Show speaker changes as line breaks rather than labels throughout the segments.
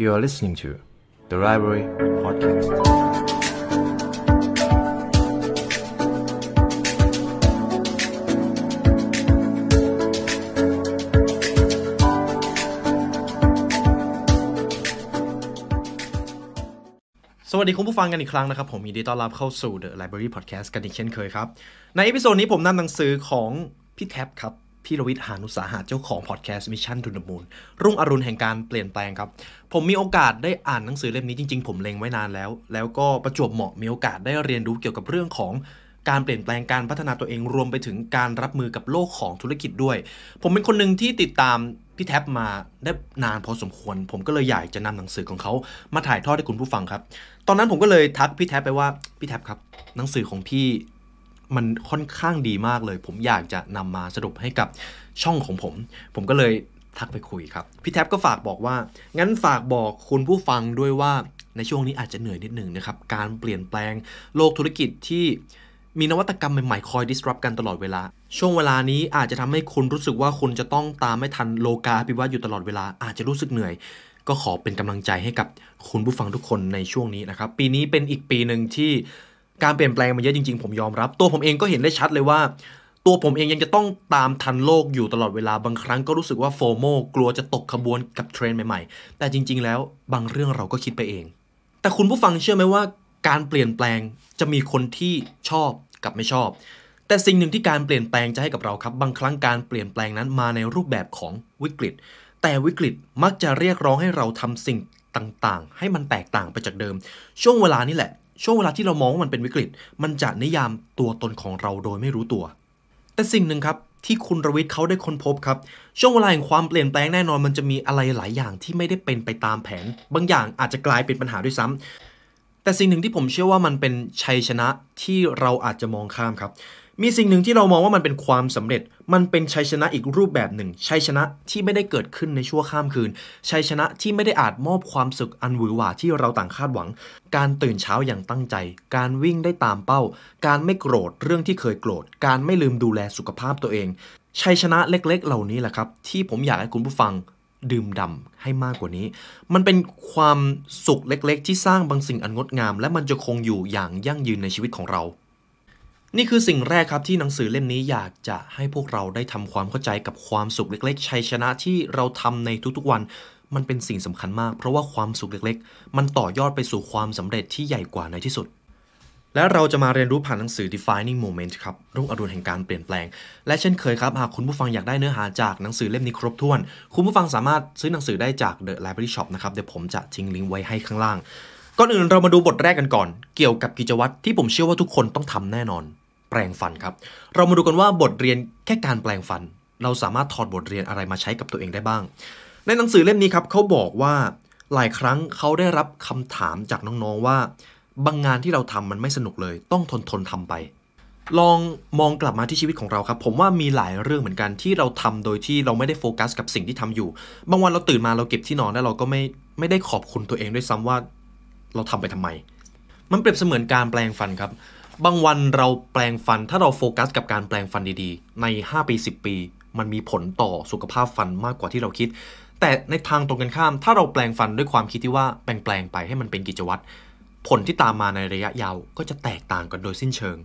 You are listening to the Library Podcast.
สวัสดีคุณผู้ฟังกันอีกครั้งนะครับ ผมยินดีต้อนรับเข้าสู่ The Library Podcast กันอีกเช่นเคยครับ ใน episode นี้ผมนำหนังสือของพี่แท็บครับ พี่รวิศ หาญอุตสาหะเจ้าของพอดแคสต์ Mission to the Moon รุ่งอรุณแห่งการเปลี่ยนแปลงครับ ผมมีโอกาสได้อ่านหนังสือเล่มนี้จริง ๆ ผมเล็งไว้นานแล้ว แล้วก็ประจวบเหมาะมีโอกาสได้เรียนรู้เกี่ยวกับเรื่องของการเปลี่ยนแปลงการพัฒนาตัวเองรวมไปถึงการรับมือกับโลกของธุรกิจด้วย ผมเป็นคนหนึ่งที่ติดตามพี่แท็บมาได้นานพอสมควร ผมก็เลยอยากจะนำหนังสือของเขามาถ่ายทอดให้คุณผู้ฟังครับ ตอนนั้นผมก็เลยทักพี่แท็บไปว่าพี่แท็บครับ หนังสือของพี่ มันค่อนข้างดีมากเลย ผมอยากจะนำมาสรุปให้กับช่องของผม ผมก็เลยทักไปคุยครับ พี่แท็บก็ฝากบอกว่า งั้นฝากบอกคุณผู้ฟังด้วยว่าในช่วงนี้อาจจะเหนื่อยนิดหนึ่งนะครับ การเปลี่ยนแปลงโลกธุรกิจที่มีนวัตกรรมใหม่ๆ คอย disrupt กันตลอดเวลา ช่วงเวลานี้อาจจะทำให้คุณรู้สึกว่าคุณจะต้องตามไม่ทันโลกาภิวัตน์อยู่ตลอดเวลา อาจจะรู้สึกเหนื่อย ก็ขอเป็นกำลังใจให้กับคุณผู้ฟังทุกคนในช่วงนี้นะครับ ปีนี้เป็นอีกปีหนึ่งที่ การเปลี่ยนแปลงมาเยอะจริงๆ ผมยอมรับ ตัวผมเองก็เห็นได้ชัดเลยว่า ตัวผมเองยังจะต้องตามทันโลกอยู่ตลอดเวลาบางครั้งก็รู้สึกว่าโฟโมกลัวจะตกขบวนกับเทรนด์ใหม่ๆ แต่จริง ๆ แล้วบางเรื่องเราก็คิดไปเอง แต่คุณผู้ฟังเชื่อไหมว่า การเปลี่ยนแปลงจะมีคนที่ชอบกับไม่ชอบ แต่สิ่งหนึ่งที่การเปลี่ยนแปลงจะให้กับเราครับ บางครั้งการเปลี่ยนแปลงนั้นมาในรูปแบบของวิกฤต แต่วิกฤตมักจะเรียกร้องให้เราทำสิ่งต่างๆ ให้มันแตกต่างไปจากเดิม ช่วงเวลานี้แหละ ช่วงเวลาที่เรามองว่ามันเป็นวิกฤต มันจะนิยามตัวตนของเราโดยไม่รู้ตัว แต่สิ่งหนึ่งครับที่คุณรวิทย์เขาได้ค้นพบครับ ช่วงเวลาแห่งความเปลี่ยนแปลงแน่นอนมันจะมีอะไรหลายอย่างที่ไม่ได้เป็นไปตามแผน บางอย่างอาจจะกลายเป็นปัญหาด้วยซ้ำแต่สิ่งหนึ่งที่ผมเชื่อว่ามันเป็นชัยชนะที่เราอาจจะมองข้ามครับ มีสิ่งหนึ่งที่เรามองว่ามันเป็นความสำเร็จ มันเป็นชัยชนะอีกรูปแบบหนึ่ง ชัยชนะที่ไม่ได้เกิดขึ้นในชั่วข้ามคืน ชัยชนะที่ไม่ได้อาจมอบความสุขอันหวือหวาที่เราต่างคาดหวัง การตื่นเช้าอย่างตั้งใจ การวิ่งได้ตามเป้า การไม่โกรธเรื่องที่เคยโกรธ การไม่ลืมดูแลสุขภาพตัวเอง ชัยชนะเล็กๆ เหล่านี้แหละครับ ที่ผมอยากให้คุณผู้ฟังดื่มด่ำให้มากกว่านี้ มันเป็นความสุขเล็กๆ ที่สร้างบางสิ่งอันงดงาม และมันจะคงอยู่อย่างยั่งยืนในชีวิตของเรา นี่คือสิ่งแรกครับที่หนังสือเล่มนี้อยากจะให้พวกเราได้ทำความเข้าใจกับความสุขเล็ก ๆ ชัยชนะที่เราทำในทุกๆวัน มันเป็นสิ่งสำคัญมาก เพราะว่าความสุขเล็ก ๆ มันต่อยอดไปสู่ความสำเร็จที่ใหญ่กว่าในที่สุด และเราจะมาเรียนรู้ผ่านหนังสือ Defining Moment ครับรุ่งอรุณแห่งการเปลี่ยนแปลง และเช่นเคยครับหากคุณผู้ฟังอยากได้เนื้อหาจากหนังสือเล่มนี้ครบถ้วน คุณผู้ฟังสามารถซื้อหนังสือได้จาก The Library Shop นะครับเดี๋ยวผมจะทิ้งลิงก์ไว้ให้ข้างล่างก่อนอื่นเรามาดูบทแรกกันก่อน เกี่ยวกับกิจวัตรที่ผมเชื่อว่าทุกคนต้องทำแน่นอน แปลงฟันครับ เรามาดูกันว่าบทเรียนแค่การแปลงฟัน เราสามารถถอดบทเรียนอะไรมาใช้กับตัวเองได้บ้าง ในหนังสือเล่มนี้ครับเขาบอกว่าหลายครั้งเขาได้รับคำถามจากน้องๆว่า บางงานที่เราทำมันไม่สนุกเลย ต้องทนทนทำไป ลองมองกลับมาที่ชีวิตของเราครับ ผมว่ามีหลายเรื่องเหมือนกันที่เราทำโดยที่เราไม่ได้โฟกัสกับสิ่งที่ทำอยู่ บางวันเราตื่นมาเราเก็บที่นอนแล้วเราก็ไม่ไม่ได้ขอบคุณตัวเองด้วยซ้ำว่า เราทำไปทำไม มันเปรียบเสมือนการแปลงฟันครับ บางวันเราแปลงฟันถ้าเราโฟกัสกับการแปลงฟันดีๆ ใน 5 ปี 10 ปี มันมีผลต่อสุขภาพฟันมากกว่าที่เราคิด แต่ในทางตรงกันข้าม ถ้าเราแปลงฟันด้วยความคิดที่ว่าแปลงแปลงๆไปให้มันเป็นกิจวัตรผลที่ตามมาในระยะยาวก็จะแตกต่างกันโดยสิ้นเชิง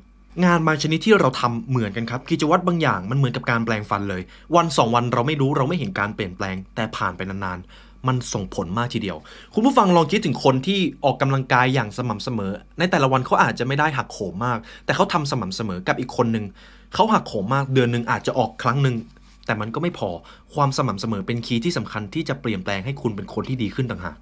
งานบางชนิดที่เราทำเหมือนกันครับกิจวัตรบางอย่างมันเหมือนกับการแปลงฟันเลย วันสองวันเราไม่รู้เราไม่เห็นการเปลี่ยนแปลงแต่ผ่านไปนานๆ มันส่งผลมากทีเดียว คุณผู้ฟังลองคิดถึงคนที่ออกกำลังกายอย่างสม่ำเสมอ ในแต่ละวันเขาอาจจะไม่ได้หักโหมมาก แต่เขาทำสม่ำเสมอกับอีกคนหนึ่งเขาหักโหมมากเดือนหนึ่งอาจจะออกครั้งหนึ่งแต่มันก็ไม่พอความสม่ำเสมอเป็นคีย์ที่สำคัญที่จะเปลี่ยนแปลงให้คุณเป็นคนที่ดีขึ้นต่างหาก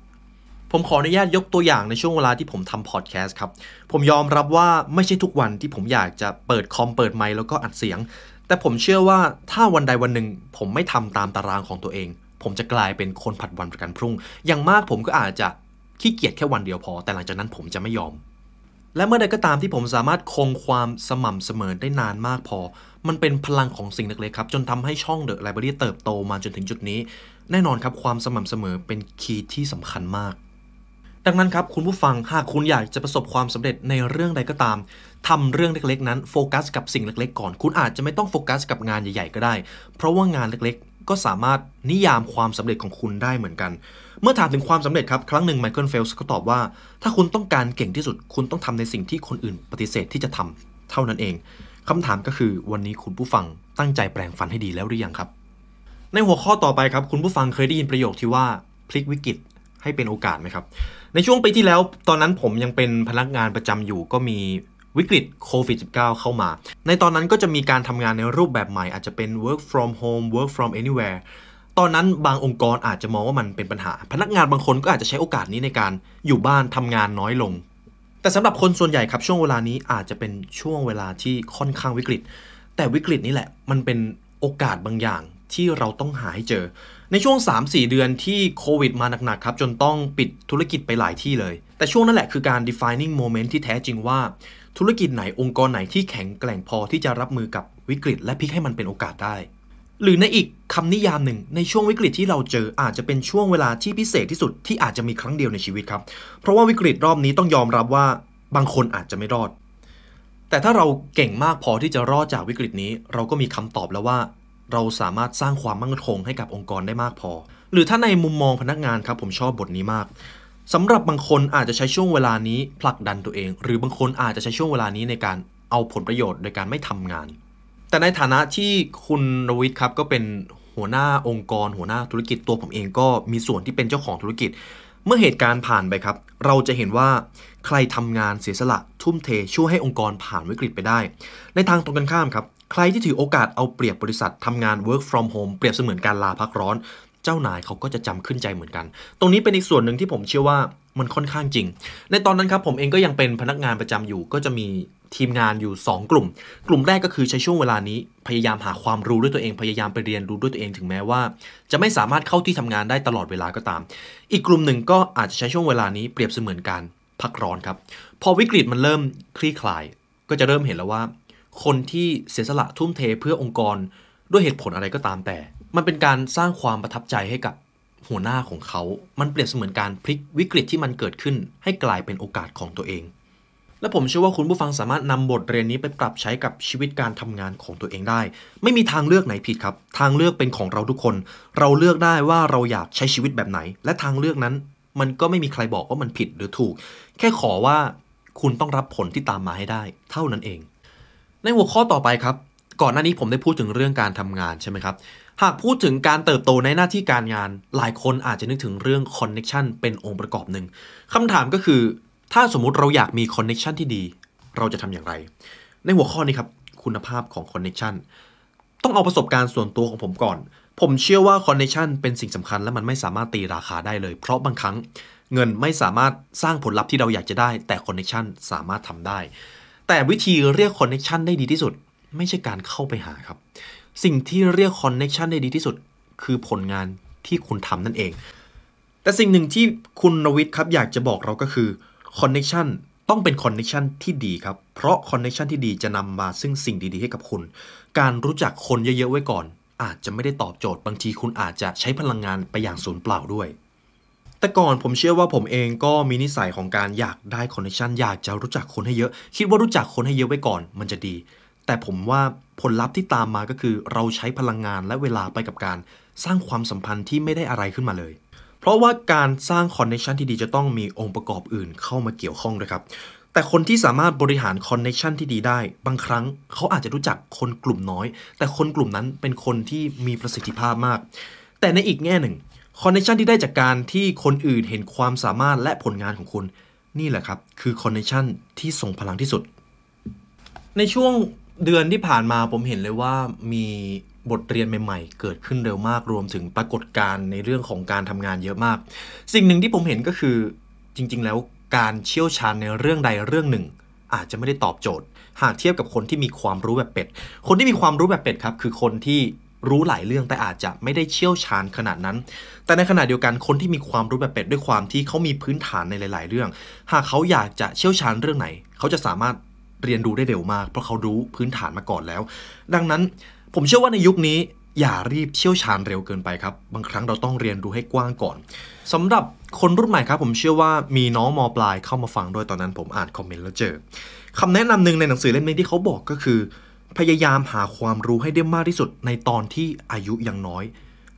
ผมขออนุญาตยกตัวอย่างในช่วงเวลาที่ผมทำพอดแคสต์ครับ ผมยอมรับว่าไม่ใช่ทุกวันที่ผมอยากจะเปิดคอมเปิดไมค์แล้วก็อัดเสียง แต่ผมเชื่อว่าถ้าวันใดวันหนึ่งผมไม่ทำตามตารางของตัวเอง ผมจะกลายเป็นคนผัดวันประกันพรุ่ง อย่างมากผมก็อาจจะขี้เกียจแค่วันเดียวพอ แต่หลังจากนั้นผมจะไม่ยอม และเมื่อใดก็ตามที่ผมสามารถคงความสม่ำเสมอได้นานมากพอ มันเป็นพลังของสิ่งเล็กๆครับ จนทำให้ช่อง The Library เติบโตมาจนถึงจุดนี้ แน่นอนครับความสม่ำเสมอเป็น key ที่สำคัญมากดังนั้นครับคุณผู้ฟังหากคุณอยากจะประสบความสำเร็จในเรื่องใดก็ตามทำเรื่องเล็กๆ นั้นโฟกัสกับสิ่งเล็กๆ ก่อน คุณอาจจะไม่ต้องโฟกัสกับงานใหญ่ๆ ก็ได้ เพราะว่างานเล็ก ก็สามารถนิยามความสำเร็จของคุณได้เหมือนกัน เมื่อถามถึงความสำเร็จครับ ครั้งหนึ่งไมเคิลเฟลป์สก็ตอบว่า ถ้าคุณต้องการเก่งที่สุด คุณต้องทำในสิ่งที่คนอื่นปฏิเสธที่จะทำเท่านั้นเองคำถามก็คือวันนี้คุณผู้ฟังตั้งใจแปรงฟันให้ดีแล้วหรือยังครับ ในหัวข้อต่อไปครับ คุณผู้ฟังเคยได้ยินประโยคที่ว่าพลิกวิกฤตให้เป็นโอกาสไหมครับ ในช่วงปีที่แล้วตอนนั้นผมยังเป็นพนักงานประจำอยู่ก็มี วิกฤตโควิด -19 เข้ามา ในตอนนั้นก็จะมีการทำงานในรูปแบบใหม่ อาจจะเป็น work from home work from anywhere ตอนนั้นบางองค์กรอาจจะมองว่ามันเป็นปัญหา พนักงานบางคนก็อาจจะใช้โอกาสนี้ในการอยู่บ้านทำงานน้อยลง แต่สำหรับคนส่วนใหญ่ครับช่วงเวลานี้อาจจะเป็นช่วงเวลาที่ค่อนข้างวิกฤต แต่วิกฤตนี้แหละมันเป็นโอกาสบางอย่างที่เราต้องหาให้เจอ ในช่วง 3-4 เดือนที่โควิดมาหนักๆครับจนต้องปิดธุรกิจไปหลายที่เลย แต่ช่วงนั้นแหละคือการ defining moment ที่แท้จริงว่า ธุรกิจไหนองค์กรไหนที่แข็งแกร่งพอที่จะรับมือกับวิกฤต และพลิกให้มันเป็นโอกาสได้ หรือในอีกคำนิยามหนึ่งในช่วงวิกฤตที่เราเจออาจจะเป็นช่วงเวลาที่พิเศษที่สุดที่อาจจะมีครั้งเดียวในชีวิตครับ เพราะว่าวิกฤตรอบนี้ต้องยอมรับว่าบางคนอาจจะไม่รอด แต่ถ้าเราเก่งมากพอที่จะรอดจากวิกฤตนี้ เราก็มีคำตอบแล้วว่า เราสามารถสร้างความมั่นคงให้กับองค์กรได้มากพอ หรือถ้าในมุมมองพนักงานครับผมชอบบทนี้มาก สำหรับบางคนอาจจะใช้ช่วงเวลานี้ผลักดันตัวเอง หรือบางคนอาจจะใช้ช่วงเวลานี้ในการเอาผลประโยชน์โดยการไม่ทำงาน แต่ในฐานะที่คุณรวิทย์ครับก็เป็นหัวหน้าองค์กร หัวหน้าธุรกิจตัวผมเองก็มีส่วนที่เป็นเจ้าของธุรกิจ เมื่อเหตุการณ์ผ่านไปครับ เราจะเห็นว่าใครทำงานเสียสละทุ่มเทช่วยให้องค์กรผ่านวิกฤตไปได้ ในทางตรงกันข้ามครับ ใครที่ถือโอกาสเอาเปรียบ บริษัททำงาน work from home เปรียบเสมือนการลาพักร้อน เจ้านายเขาก็จะจำขึ้นใจเหมือนกัน ตรงนี้เป็นอีกส่วนหนึ่งที่ผมเชื่อว่ามันค่อนข้างจริง ในตอนนั้นครับผมเองก็ยังเป็นพนักงานประจำอยู่ ก็จะมีทีมงานอยู่ 2 กลุ่ม กลุ่มแรกก็คือใช้ช่วงเวลานี้ พยายามหาความรู้ด้วยตัวเอง พยายามไปเรียนรู้ด้วยตัวเองถึงแม้ว่า จะไม่สามารถเข้าที่ทำงานได้ตลอดเวลาก็ตาม อีกกลุ่มหนึ่งก็อาจจะใช้ช่วงเวลานี้เปรียบเสมือนการพักร้อนครับ พอวิกฤตมันเริ่มคลี่คลาย ก็จะเริ่มเห็นแล้วว่า คนที่เสียสละทุ่มเทเพื่อองค์กรด้วยเหตุผลอะไรก็ตามแต่ มันเป็นการสร้างความประทับใจให้กับหัวหน้าของเขา มันเปรียบเสมือนการพลิกวิกฤตที่มันเกิดขึ้น ให้กลายเป็นโอกาสของตัวเอง และผมเชื่อว่าคุณผู้ฟังสามารถนำบทเรียนนี้ไปปรับใช้กับชีวิตการทำงานของตัวเองได้ ไม่มีทางเลือกไหนผิดครับ ทางเลือกเป็นของเราทุกคน เราเลือกได้ว่าเราอยากใช้ชีวิตแบบไหน และทางเลือกนั้น มันก็ไม่มีใครบอกว่ามันผิดหรือถูก แค่ขอว่าคุณต้องรับผลที่ตามมาให้ได้ เท่านั้นเอง ในหัวข้อต่อไปครับ ก่อนหน้านี้ผมได้พูดถึงเรื่องการทำงานใช่ไหมครับ หากพูดถึงการเติบโตในหน้าที่การงาน หลายคนอาจจะนึกถึงเรื่อง connection เป็นองค์ประกอบหนึ่งคำถามก็คือ ถ้าสมมุติเราอยากมี connection ที่ดี เราจะทำอย่างไร ในหัวข้อนี้ครับ คุณภาพของ connection ต้องเอาประสบการณ์ส่วนตัวของผมก่อน ผมเชื่อว่า connection เป็นสิ่งสำคัญและมันไม่สามารถตีราคาได้เลย เพราะบางครั้งเงินไม่สามารถสร้างผลลัพธ์ที่เราอยากจะได้ แต่ connection สามารถทำได้ แต่วิธีเรียก connection ได้ดีที่สุด ไม่ใช่การเข้าไปหาครับ สิ่งที่เรียก connection ได้ดีที่สุด คือผลงานที่คุณทำนั่นเอง แต่สิ่งหนึ่งที่คุณนวิทย์ครับอยากจะบอกเราก็คือ connection ต้องเป็น connection ที่ดีครับ เพราะ connection ที่ดีจะนำมาซึ่งสิ่งดีๆให้กับคุณ การรู้จักคนเยอะๆไว้ก่อน อาจจะไม่ได้ตอบโจทย์ บางทีคุณอาจจะใช้พลังงานไปอย่างสูญเปล่าด้วยแต่ก่อนผมเชื่อว่าผมเองก็มีนิสัยของการอยากได้ connection อยากจะรู้จักคนให้เยอะ คิดว่ารู้จักคนให้เยอะไว้ก่อน มันจะดี แต่ผมว่าผลลัพธ์ที่ตามมาก็คือเราใช้พลังงานและเวลาไปกับการสร้างความสัมพันธ์ที่ไม่ได้อะไรขึ้นมาเลย เพราะว่าการสร้าง connection ที่ดีจะต้องมีองค์ประกอบอื่นเข้ามาเกี่ยวข้องด้วยครับแต่คนที่สามารถบริหาร connection ที่ดีได้ บางครั้งเขาอาจจะรู้จักคนกลุ่มน้อย แต่คนกลุ่มนั้นเป็นคนที่มีประสิทธิภาพมาก แต่ในอีกแง่หนึ่ง connection ที่ได้จากการที่คนอื่นเห็นความสามารถและผลงานของคุณ นี่แหละครับ คือ connection ที่ทรงพลังที่สุด ในช่วง เดือนที่ผ่านมาผมเห็นเลยว่ามีบทเรียนใหม่ ๆ เกิดขึ้นเร็วมากรวมถึงปรากฏการณ์ในเรื่องของการทำงานเยอะมาก สิ่งหนึ่งที่ผมเห็นก็คือจริง ๆ แล้วการเชี่ยวชาญในเรื่องใดเรื่องหนึ่ง อาจจะไม่ได้ตอบโจทย์ หากเทียบกับคนที่มีความรู้แบบเป็ด คนที่มีความรู้แบบเป็ดครับคือคนที่รู้หลายเรื่องแต่อาจจะไม่ได้เชี่ยวชาญขนาดนั้น แต่ในขณะเดียวกันคนที่มีความรู้แบบเป็ดด้วยความที่เขามีพื้นฐานในหลาย ๆ เรื่อง หากเขาอยากจะเชี่ยวชาญเรื่องไหน เขาจะสามารถ เรียนรู้ได้เร็วมาก เพราะเขารู้พื้นฐานมาก่อนแล้ว ดังนั้นผมเชื่อว่าในยุคนี้อย่ารีบเชี่ยวชาญเร็วเกินไปครับ บางครั้งเราต้องเรียนรู้ให้กว้างก่อนสำหรับคนรุ่นใหม่ครับ ผมเชื่อว่ามีน้องมปลายเข้ามาฟังด้วยตอนนั้นผมอ่านคอมเมนต์แล้วเจอคำแนะนำหนึ่งในหนังสือเล่มนี้ที่เขาบอกก็คือ พยายามหาความรู้ให้ได้มากที่สุดในตอนที่อายุยังน้อย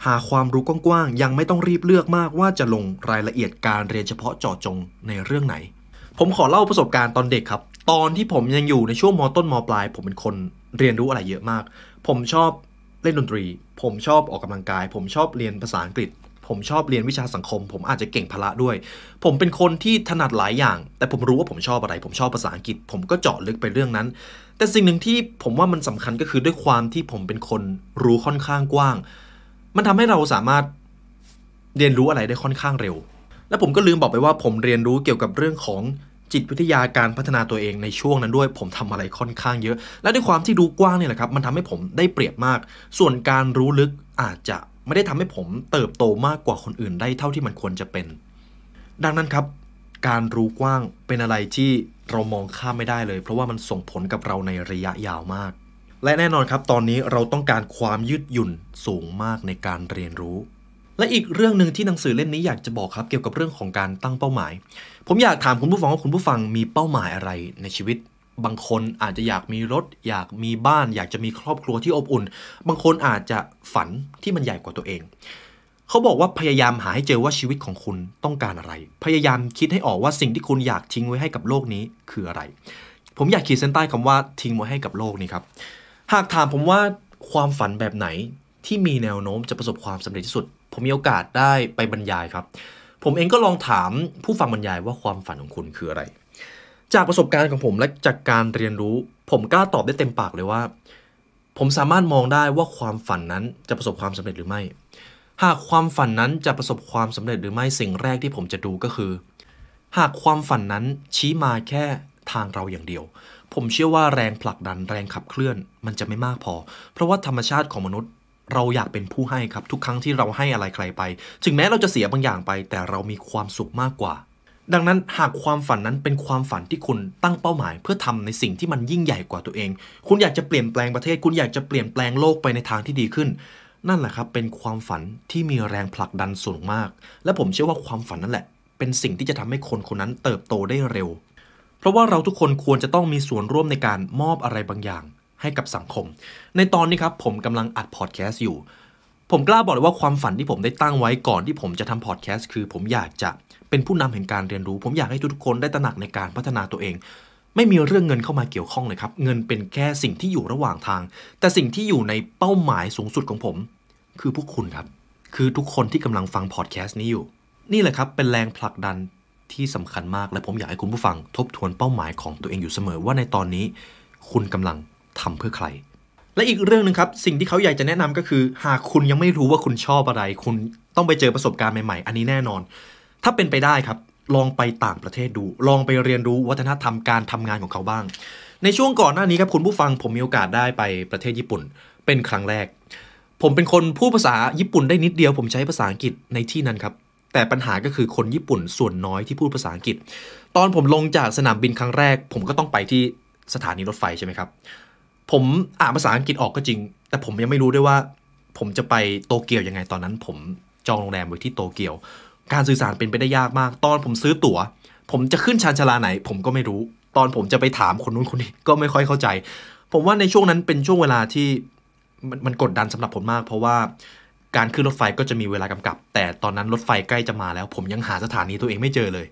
หาความรู้กว้างๆยังไม่ต้องรีบเลือกมากว่าจะลงรายละเอียดการเรียนเฉพาะเจาะจงในเรื่องไหน ผมขอเล่าประสบการณ์ตอนเด็กครับ ตอนที่ผมยังอยู่ในช่วงมต้นมปลาย ผมเป็นคนเรียนรู้อะไรเยอะมาก ผมชอบเล่นดนตรี ผมชอบออกกำลังกาย ผมชอบเรียนภาษาอังกฤษ ผมชอบเรียนวิชาสังคม ผมอาจจะเก่งพละด้วย ผมเป็นคนที่ถนัดหลายอย่าง แต่ผมรู้ว่าผมชอบอะไร ผมชอบภาษาอังกฤษ ผมก็เจาะลึกไปเรื่องนั้น แต่สิ่งหนึ่งที่ผมว่ามันสำคัญก็คือด้วยความที่ผมเป็นคนรู้ค่อนข้างกว้าง มันทำให้เราสามารถเรียนรู้อะไรได้ค่อนข้างเร็ว และผมก็ลืมบอกไปว่าผมเรียนรู้เกี่ยวกับเรื่องของ จิตวิทยาการพัฒนาตัวเองในช่วงนั้นด้วย ผมทำอะไรค่อนข้างเยอะ และด้วยความที่รู้กว้างเนี่ยแหละครับ มันทำให้ผมได้เปรียบมาก ส่วนการรู้ลึกอาจจะไม่ได้ทำให้ผมเติบโตมากกว่าคนอื่นได้เท่าที่มันควรจะเป็น ดังนั้นครับ การรู้กว้างเป็นอะไรที่เรามองข้ามไม่ได้เลย เพราะว่ามันส่งผลกับเราในระยะยาวมาก และแน่นอนครับ ตอนนี้เราต้องการความยืดหยุ่นสูงมากในการเรียนรู้ และอีกเรื่องหนึ่งที่หนังสือเล่มนี้อยากจะบอกครับ เกี่ยวกับเรื่องของการตั้งเป้าหมาย ผมอยากถามคุณผู้ฟังว่าคุณผู้ฟังมีเป้าหมายอะไรในชีวิต บางคนอาจจะอยากมีรถ อยากมีบ้าน อยากจะมีครอบครัวที่อบอุ่น บางคนอาจจะฝันที่มันใหญ่กว่าตัวเองเขาบอกว่าพยายามหาให้เจอว่าชีวิตของคุณต้องการอะไร พยายามคิดให้ออกว่าสิ่งที่คุณอยากทิ้งไว้ให้กับโลกนี้คืออะไร ผมอยากขีดเส้นใต้คำว่าทิ้งไว้ให้กับโลกนี้ครับ หากถามผมว่าความฝันแบบไหนที่มีแนวโน้มจะประสบความสำเร็จที่สุด ผมมีโอกาสได้ไปบรรยายครับ ผมเองก็ลองถามผู้ฟังบรรยายว่าความฝันของคุณคืออะไร จากประสบการณ์ของผมและจากการเรียนรู้ ผมกล้าตอบได้เต็มปากเลยว่า ผมสามารถมองได้ว่าความฝันนั้นจะประสบความสำเร็จหรือไม่ หากความฝันนั้นจะประสบความสำเร็จหรือไม่สิ่งแรกที่ผมจะดูก็คือ หากความฝันนั้นชี้มาแค่ทางเราอย่างเดียว ผมเชื่อว่าแรงผลักดันแรงขับเคลื่อน มันจะไม่มากพอ เพราะว่าธรรมชาติของมนุษย์ เราอยากเป็นผู้ให้ครับ ทุกครั้งที่เราให้อะไรใครไป ถึงแม้เราจะเสียบางอย่างไป แต่เรามีความสุขมากกว่า ดังนั้นหากความฝันนั้นเป็นความฝันที่คุณตั้งเป้าหมาย เพื่อทำในสิ่งที่มันยิ่งใหญ่กว่าตัวเอง คุณอยากจะเปลี่ยนแปลงประเทศ คุณอยากจะเปลี่ยนแปลงโลกไปในทางที่ดีขึ้น นั่นแหละครับ เป็นความฝันที่มีแรงผลักดันสูงมาก และผมเชื่อว่าความฝันนั่นแหละ เป็นสิ่งที่จะทำให้คนคนนั้นเติบโตได้เร็ว เพราะว่าเราทุกคนควรจะต้องมีส่วนร่วมในการมอบอะไรบางอย่าง ให้กับสังคม ในตอนนี้ครับผมกำลังอัดพอดแคสต์อยู่ ผมกล้าบอกเลยว่าความฝันที่ผมได้ตั้งไว้ก่อนที่ผมจะทำพอดแคสต์คือผมอยากจะเป็นผู้นำแห่งการเรียนรู้ ผมอยากให้ทุกคนได้ตระหนักในการพัฒนาตัวเอง ไม่มีเรื่องเงินเข้ามาเกี่ยวข้องเลยครับ เงินเป็นแค่สิ่งที่อยู่ระหว่างทาง แต่สิ่งที่อยู่ในเป้าหมายสูงสุดของผม คือพวกคุณครับ คือทุกคนที่กำลังฟังพอดแคสต์นี้อยู่ นี่แหละครับเป็นแรงผลักดันที่สำคัญมากและผมอยากให้คุณผู้ฟังทบทวนเป้าหมายของตัวเองอยู่เสมอว่าในตอนนี้ คุณกำลัง ทำเพื่อใคร และอีกเรื่องหนึ่งครับ สิ่งที่เขาอยากจะแนะนำก็คือ หากคุณยังไม่รู้ว่าคุณชอบอะไร คุณต้องไปเจอประสบการณ์ใหม่ๆ อันนี้แน่นอน ถ้าเป็นไปได้ครับ ลองไปต่างประเทศดู ลองไปเรียนรู้วัฒนธรรมการทำงานของเขาบ้าง ในช่วงก่อนหน้านี้ครับคุณผู้ฟังผมมีโอกาสได้ไปประเทศญี่ปุ่น เป็นครั้งแรก ผมเป็นคนพูดภาษาญี่ปุ่นได้นิดเดียว ผมใช้ภาษาอังกฤษในที่นั้นครับแต่ปัญหาก็คือคนญี่ปุ่นส่วนน้อยที่พูดภาษาอังกฤษ ตอนผมลงจากสนามบินครั้งแรก ผมก็ต้องไปที่สถานีรถไฟใช่ไหมครับ ผมอ่านภาษาอังกฤษออกก็จริง แต่ผมยังไม่รู้ด้วยว่า ผมจะไปโตเกียวยังไงตอนนั้น ผมจองโรงแรมไว้ที่โตเกียว การสื่อสารเป็นไปได้ยากมาก ตอนผมซื้อตั๋ว ผมจะขึ้นชานชาลาไหน ผมก็ไม่รู้ ตอนผมจะไปถามคนนู้นคนนี้ก็ไม่ค่อยเข้าใจ ผมว่าในช่วงนั้นเป็นช่วงเวลาที่มันมันกดดันสำหรับผมมาก เพราะว่าการขึ้นรถไฟก็จะมีเวลากำกับ แต่ตอนนั้นรถไฟใกล้จะมาแล้ว ผมยังหาสถานีตัวเองไม่เจอเลย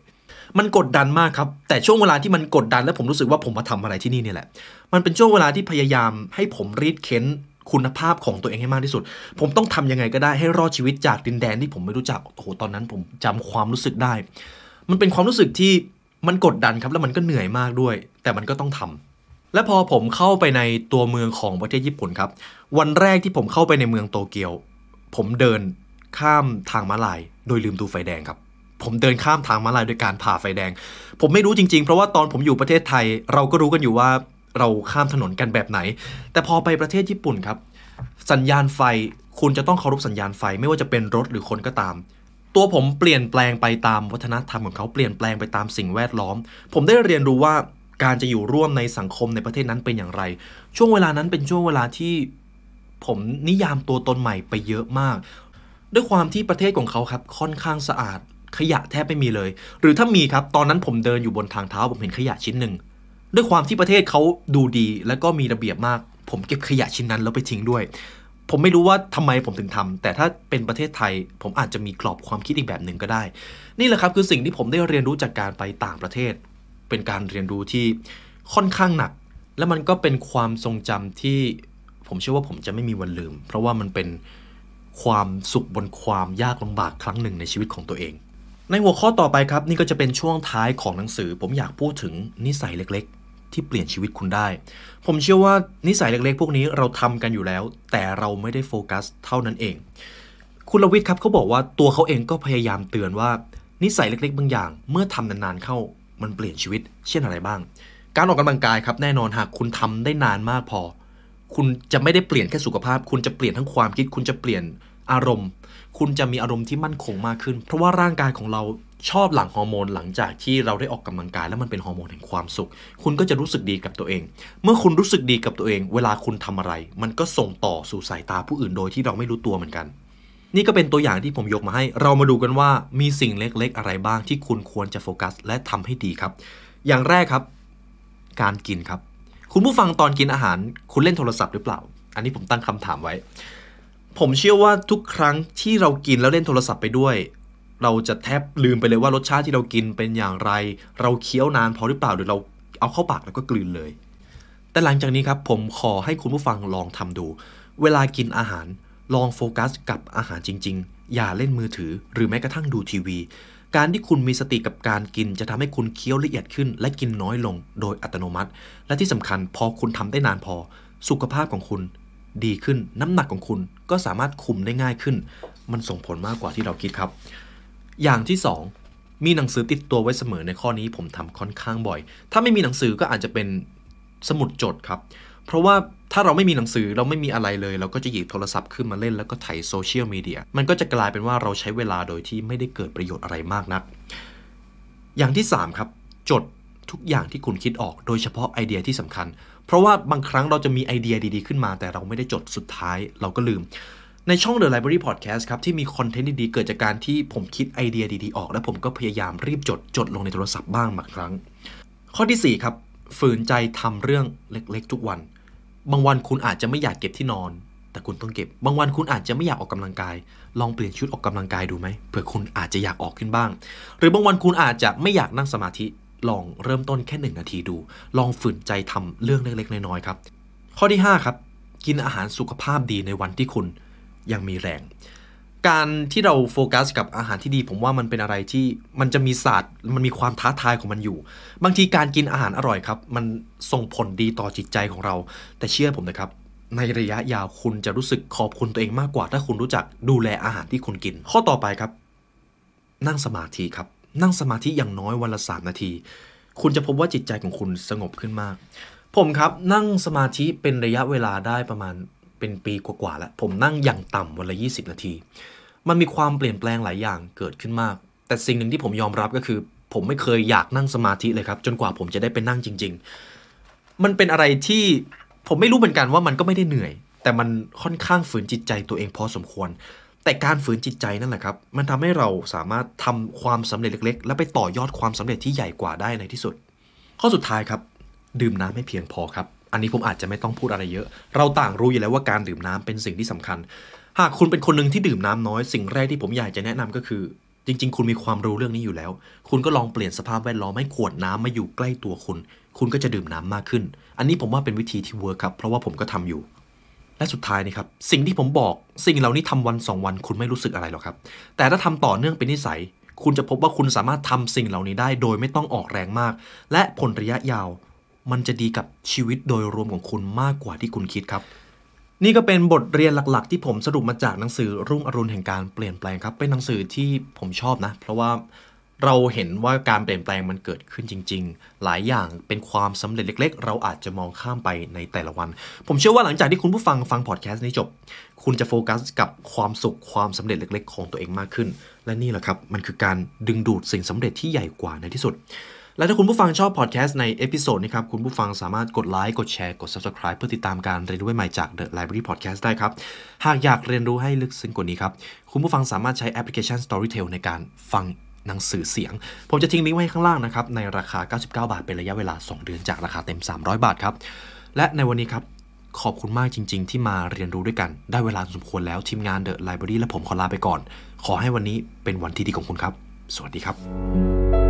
มันกดดันมากครับ แต่ช่วงเวลาที่มันกดดันและผมรู้สึกว่าผมมาทำอะไรที่นี่เนี่ยแหละ มันเป็นช่วงเวลาที่พยายามให้ผมรีดเค้นคุณภาพของตัวเองให้มากที่สุด ผมต้องทำยังไงก็ได้ให้รอดชีวิตจากดินแดนที่ผมไม่รู้จัก โอ้โห ตอนนั้นผมจำความรู้สึกได้ มันเป็นความรู้สึกที่มันกดดันครับ แล้วมันก็เหนื่อยมากด้วย แต่มันก็ต้องทำและพอผมเข้าไปในตัวเมืองของประเทศญี่ปุ่นครับ วันแรกที่ผมเข้าไปในเมืองโตเกียว ผมเดินข้ามทางม้าลาย โดยลืมดูไฟแดงครับ ผมเดินข้ามทางม้าลายโดยการผ่าไฟแดง ผมไม่รู้จริงๆ เพราะว่าตอนผมอยู่ประเทศไทย เราก็รู้กันอยู่ว่าเราข้ามถนนกันแบบไหน แต่พอไปประเทศญี่ปุ่นครับ สัญญาณไฟคุณจะต้องเคารพสัญญาณไฟไม่ว่าจะเป็นรถหรือคนก็ตาม ตัวผมเปลี่ยนแปลงไปตามวัฒนธรรมของเขาเปลี่ยนแปลงไปตามสิ่งแวดล้อม ผมได้เรียนรู้ว่าการจะอยู่ร่วมในสังคมในประเทศนั้นเป็นอย่างไร ช่วงเวลานั้นเป็นช่วงเวลาที่ผมนิยามตัวตนใหม่ไปเยอะมาก ด้วยความที่ประเทศของเขาครับค่อนข้างสะอาด ขยะแทบไม่มีเลย หรือถ้ามีครับ ตอนนั้นผมเดินอยู่บนทางเท้าผมเห็นขยะชิ้นหนึ่ง ด้วยความที่ประเทศเขาดูดี และก็มีระเบียบมาก ผมเก็บขยะชิ้นนั้นแล้วไปทิ้งด้วย ผมไม่รู้ว่าทำไมผมถึงทำแต่ถ้าเป็นประเทศไทย ผมอาจจะมีกรอบความคิดอีกแบบหนึ่งก็ได้ นี่แหละครับคือสิ่งที่ผมได้เรียนรู้จากการไปต่างประเทศ เป็นการเรียนรู้ที่ค่อนข้างหนัก และมันก็เป็นความทรงจำที่ผมเชื่อว่าผมจะไม่มีวันลืม เพราะว่ามันเป็นความสุขบนความยากลำบากครั้งหนึ่งในชีวิตของตัวเอง ในหัวข้อต่อไปครับนี่ก็จะเป็นช่วงท้ายของหนังสือ ผมอยากพูดถึงนิสัยเล็กๆ ที่เปลี่ยนชีวิตคุณได้ ผมเชื่อว่านิสัยเล็กๆ พวกนี้เราทำกันอยู่แล้ว แต่เราไม่ได้โฟกัสเท่านั้นเอง คุณลวิทย์ครับเขาบอกว่าตัวเขาเองก็พยายามเตือนว่า นิสัยเล็กๆ บางอย่าง เมื่อทำนานๆเข้ามันเปลี่ยนชีวิต เช่นอะไรบ้าง การออกกำลังกายครับแน่นอนหากคุณทำได้นานมากพอ คุณจะไม่ได้เปลี่ยนแค่สุขภาพ คุณจะเปลี่ยนทั้งความคิด คุณจะเปลี่ยนอารมณ์ คุณจะมีอารมณ์ที่มั่นคงมากขึ้น เพราะว่าร่างกายของเราชอบหลั่งฮอร์โมนหลังจากที่เราได้ออกกำลังกายแล้วมันเป็นฮอร์โมนแห่งความสุข คุณก็จะรู้สึกดีกับตัวเอง เมื่อคุณรู้สึกดีกับตัวเอง เวลาคุณทำอะไร มันก็ส่งต่อสู่สายตาผู้อื่นโดยที่เราไม่รู้ตัวเหมือนกัน นี่ก็เป็นตัวอย่างที่ผมยกมาให้ เรามาดูกันว่ามีสิ่งเล็กๆ อะไรบ้างที่คุณควรจะโฟกัส และทำให้ดีครับ อย่างแรกครับ การกินครับ คุณผู้ฟังตอนกินอาหาร คุณเล่นโทรศัพท์หรือเปล่า อันนี้ผมตั้งคำถามไว้ ผมเชื่อว่าทุกครั้งที่เรากินแล้วเล่นโทรศัพท์ไปด้วย เราจะแทบลืมไปเลยว่ารสชาติที่เรากินเป็นอย่างไร เราเคี้ยวนานพอหรือเปล่าหรือเราเอาเข้าปากแล้วก็กลืนเลย แต่หลังจากนี้ครับผมขอให้คุณผู้ฟังลองทำดู เวลากินอาหารลองโฟกัสกับอาหารจริง ๆ อย่าเล่นมือถือ หรือแม้กระทั่งดูทีวี การที่คุณมีสติกับการกินจะทำให้คุณเคี้ยวละเอียดขึ้น และกินน้อยลงโดยอัตโนมัติ และที่สำคัญพอคุณทำได้นานพอ สุขภาพของคุณ ดีขึ้น น้ำหนักของคุณก็สามารถคุมได้ง่ายขึ้น มันส่งผลมากกว่าที่เราคิดครับ อย่างที่ 2 มีหนังสือติดตัวไว้เสมอในข้อนี้ผมทำค่อนข้างบ่อย ถ้าไม่มีหนังสือก็อาจจะเป็นสมุดจดครับ เพราะว่าถ้าเราไม่มีหนังสือเราไม่มีอะไรเลย เราก็จะหยิบโทรศัพท์ขึ้นมาเล่นแล้วก็ไถโซเชียลมีเดียมันก็จะกลายเป็นว่าเราใช้เวลาโดยที่ไม่ได้เกิดประโยชน์อะไรมากนัก อย่างที่ 3 ครับ จด ทุกอย่างที่คุณคิดออก โดยเฉพาะไอเดียที่สำคัญ เพราะว่าบางครั้งเราจะมีไอเดียดีๆขึ้นมา แต่เราไม่ได้จดสุดท้ายเราก็ลืม ในช่อง The Library Podcast ครับ ที่มีคอนเทนต์ดีๆ เกิดจากการที่ผมคิดไอเดียดีๆออก แล้วผมก็พยายามรีบจดจดลงในโทรศัพท์บ้างบางครั้ง ข้อที่4ครับฝืนใจทำเรื่องเล็กๆ ทุกวัน บางวันคุณอาจจะไม่อยากเก็บที่นอน แต่คุณต้องเก็บ บางวันคุณอาจจะไม่อยากออกกำลังกาย ลองเปลี่ยนชุดออกกำลังกายดูไหมเผื่อคุณอาจจะอยากออกขึ้นบ้าง หรือบางวันคุณอาจจะไม่อยากนั่งสมาธิ ลองเริ่มต้นแค่หนึ่งนาทีดู ลองฝืนใจทำเรื่องเล็กๆ น้อยๆครับ ข้อที่ 5 ครับ กินอาหารสุขภาพดีในวันที่คุณยังมีแรง การที่เราโฟกัสกับอาหารที่ดี ผมว่ามันเป็นอะไรที่มันจะมีศาสตร์มันมีความท้าทายของมันอยู่ บางทีการกินอาหารอร่อยครับ มันส่งผลดีต่อจิตใจของเรา แต่เชื่อผมนะครับในระยะยาวคุณจะรู้สึกขอบคุณตัวเองมากกว่า ถ้าคุณรู้จักดูแลอาหารที่คุณกิน ข้อต่อไปครับ นั่งสมาธิครับ นั่งสมาธิอย่างน้อยวันละสามนาที คุณจะพบว่าจิตใจของคุณสงบขึ้นมาก ผมครับนั่งสมาธิเป็นระยะเวลาได้ประมาณเป็นปีกว่าๆแล้ว ผมนั่งอย่างต่ำวันละ 20 นาที มันมีความเปลี่ยนแปลงหลายอย่างเกิดขึ้นมาก แต่สิ่งหนึ่งที่ผมยอมรับก็คือ ผมไม่เคยอยากนั่งสมาธิเลยครับ จนกว่าผมจะได้ไปนั่งจริง ๆ มันเป็นอะไรที่ผมไม่รู้เหมือนกันว่ามันก็ไม่ได้เหนื่อย แต่มันค่อนข้างฝืนจิตใจตัวเองพอสมควร แต่การฝืนจิตใจนั่นแหละครับ มันทำให้เราสามารถทำความสำเร็จเล็ก ๆ และไปต่อยอดความสำเร็จที่ใหญ่กว่าได้ในที่สุด ข้อสุดท้ายครับ ดื่มน้ำให้เพียงพอครับ อันนี้ผมอาจจะไม่ต้องพูดอะไรเยอะ เราต่างรู้อยู่แล้วว่าการดื่มน้ำเป็นสิ่งที่สำคัญ หากคุณเป็นคนหนึ่งที่ดื่มน้ำน้อย สิ่งแรกที่ผมอยากจะแนะนำก็คือ จริง ๆ คุณมีความรู้เรื่องนี้อยู่แล้ว คุณก็ลองเปลี่ยนสภาพแวดล้อมให้ขวดน้ำมาอยู่ใกล้ตัวคุณ คุณก็จะดื่มน้ำมากขึ้น อันนี้ผมว่าเป็นวิธีที่เวิร์คครับ เพราะว่าผมก็ทำอยู่ และสุดท้ายนี่ครับสิ่งที่ผมบอกสิ่งเหล่านี้ทำวันสองวันคุณไม่รู้สึกอะไรหรอกครับ แต่ถ้าทำต่อเนื่องเป็นนิสัย คุณจะพบว่าคุณสามารถทำสิ่งเหล่านี้ได้ โดยไม่ต้องออกแรงมาก และผลระยะยาว มันจะดีกับชีวิตโดยรวมของคุณมากกว่าที่คุณคิดครับ นี่ก็เป็นบทเรียนหลัก ๆ ที่ผมสรุปมาจากหนังสือรุ่งอรุณแห่งการเปลี่ยนแปลงครับ เป็นหนังสือที่ผมชอบนะ เพราะว่า เราเห็นว่าการเปลี่ยนแปลงมันเกิดขึ้นจริง ๆ หลายอย่างเป็นความสำเร็จเล็ก ๆ เราอาจจะมองข้ามไปในแต่ละวัน ผมเชื่อว่าหลังจากที่คุณผู้ฟังฟังพอดแคสต์นี้จบ คุณจะโฟกัสกับความสุขความสำเร็จเล็ก ๆ ของตัวเองมากขึ้น และนี่แหละครับ มันคือการดึงดูดสิ่งสำเร็จที่ใหญ่กว่าในที่สุด และถ้าคุณผู้ฟังชอบพอดแคสต์ใน episode นี้ครับ คุณผู้ฟังสามารถกดไลค์กดแชร์กด Subscribe เพื่อติดตามการเรียนรู้ใหม่จาก The Library Podcast ได้ครับ หากอยากเรียนรู้ให้ลึกซึ้งกว่านี้ครับคุณผู้ฟังสามารถใช้แอปพลิเคชัน Storytel ในการฟัง หนังสือเสียง ผมจะทิ้งลิงก์ไว้ข้างล่างนะครับ ในราคา 99 บาท เป็นระยะเวลา 2 เดือนจากราคาเต็ม 300 บาทครับ และในวันนี้ครับ ขอบคุณมากจริง ๆ ที่มาเรียนรู้ด้วยกัน ได้เวลาสมควรแล้วทีมงานเดอะไลบรารีและผมขอลาไปก่อน ขอให้วันนี้เป็นวันที่ดีของคุณครับ สวัสดีครับ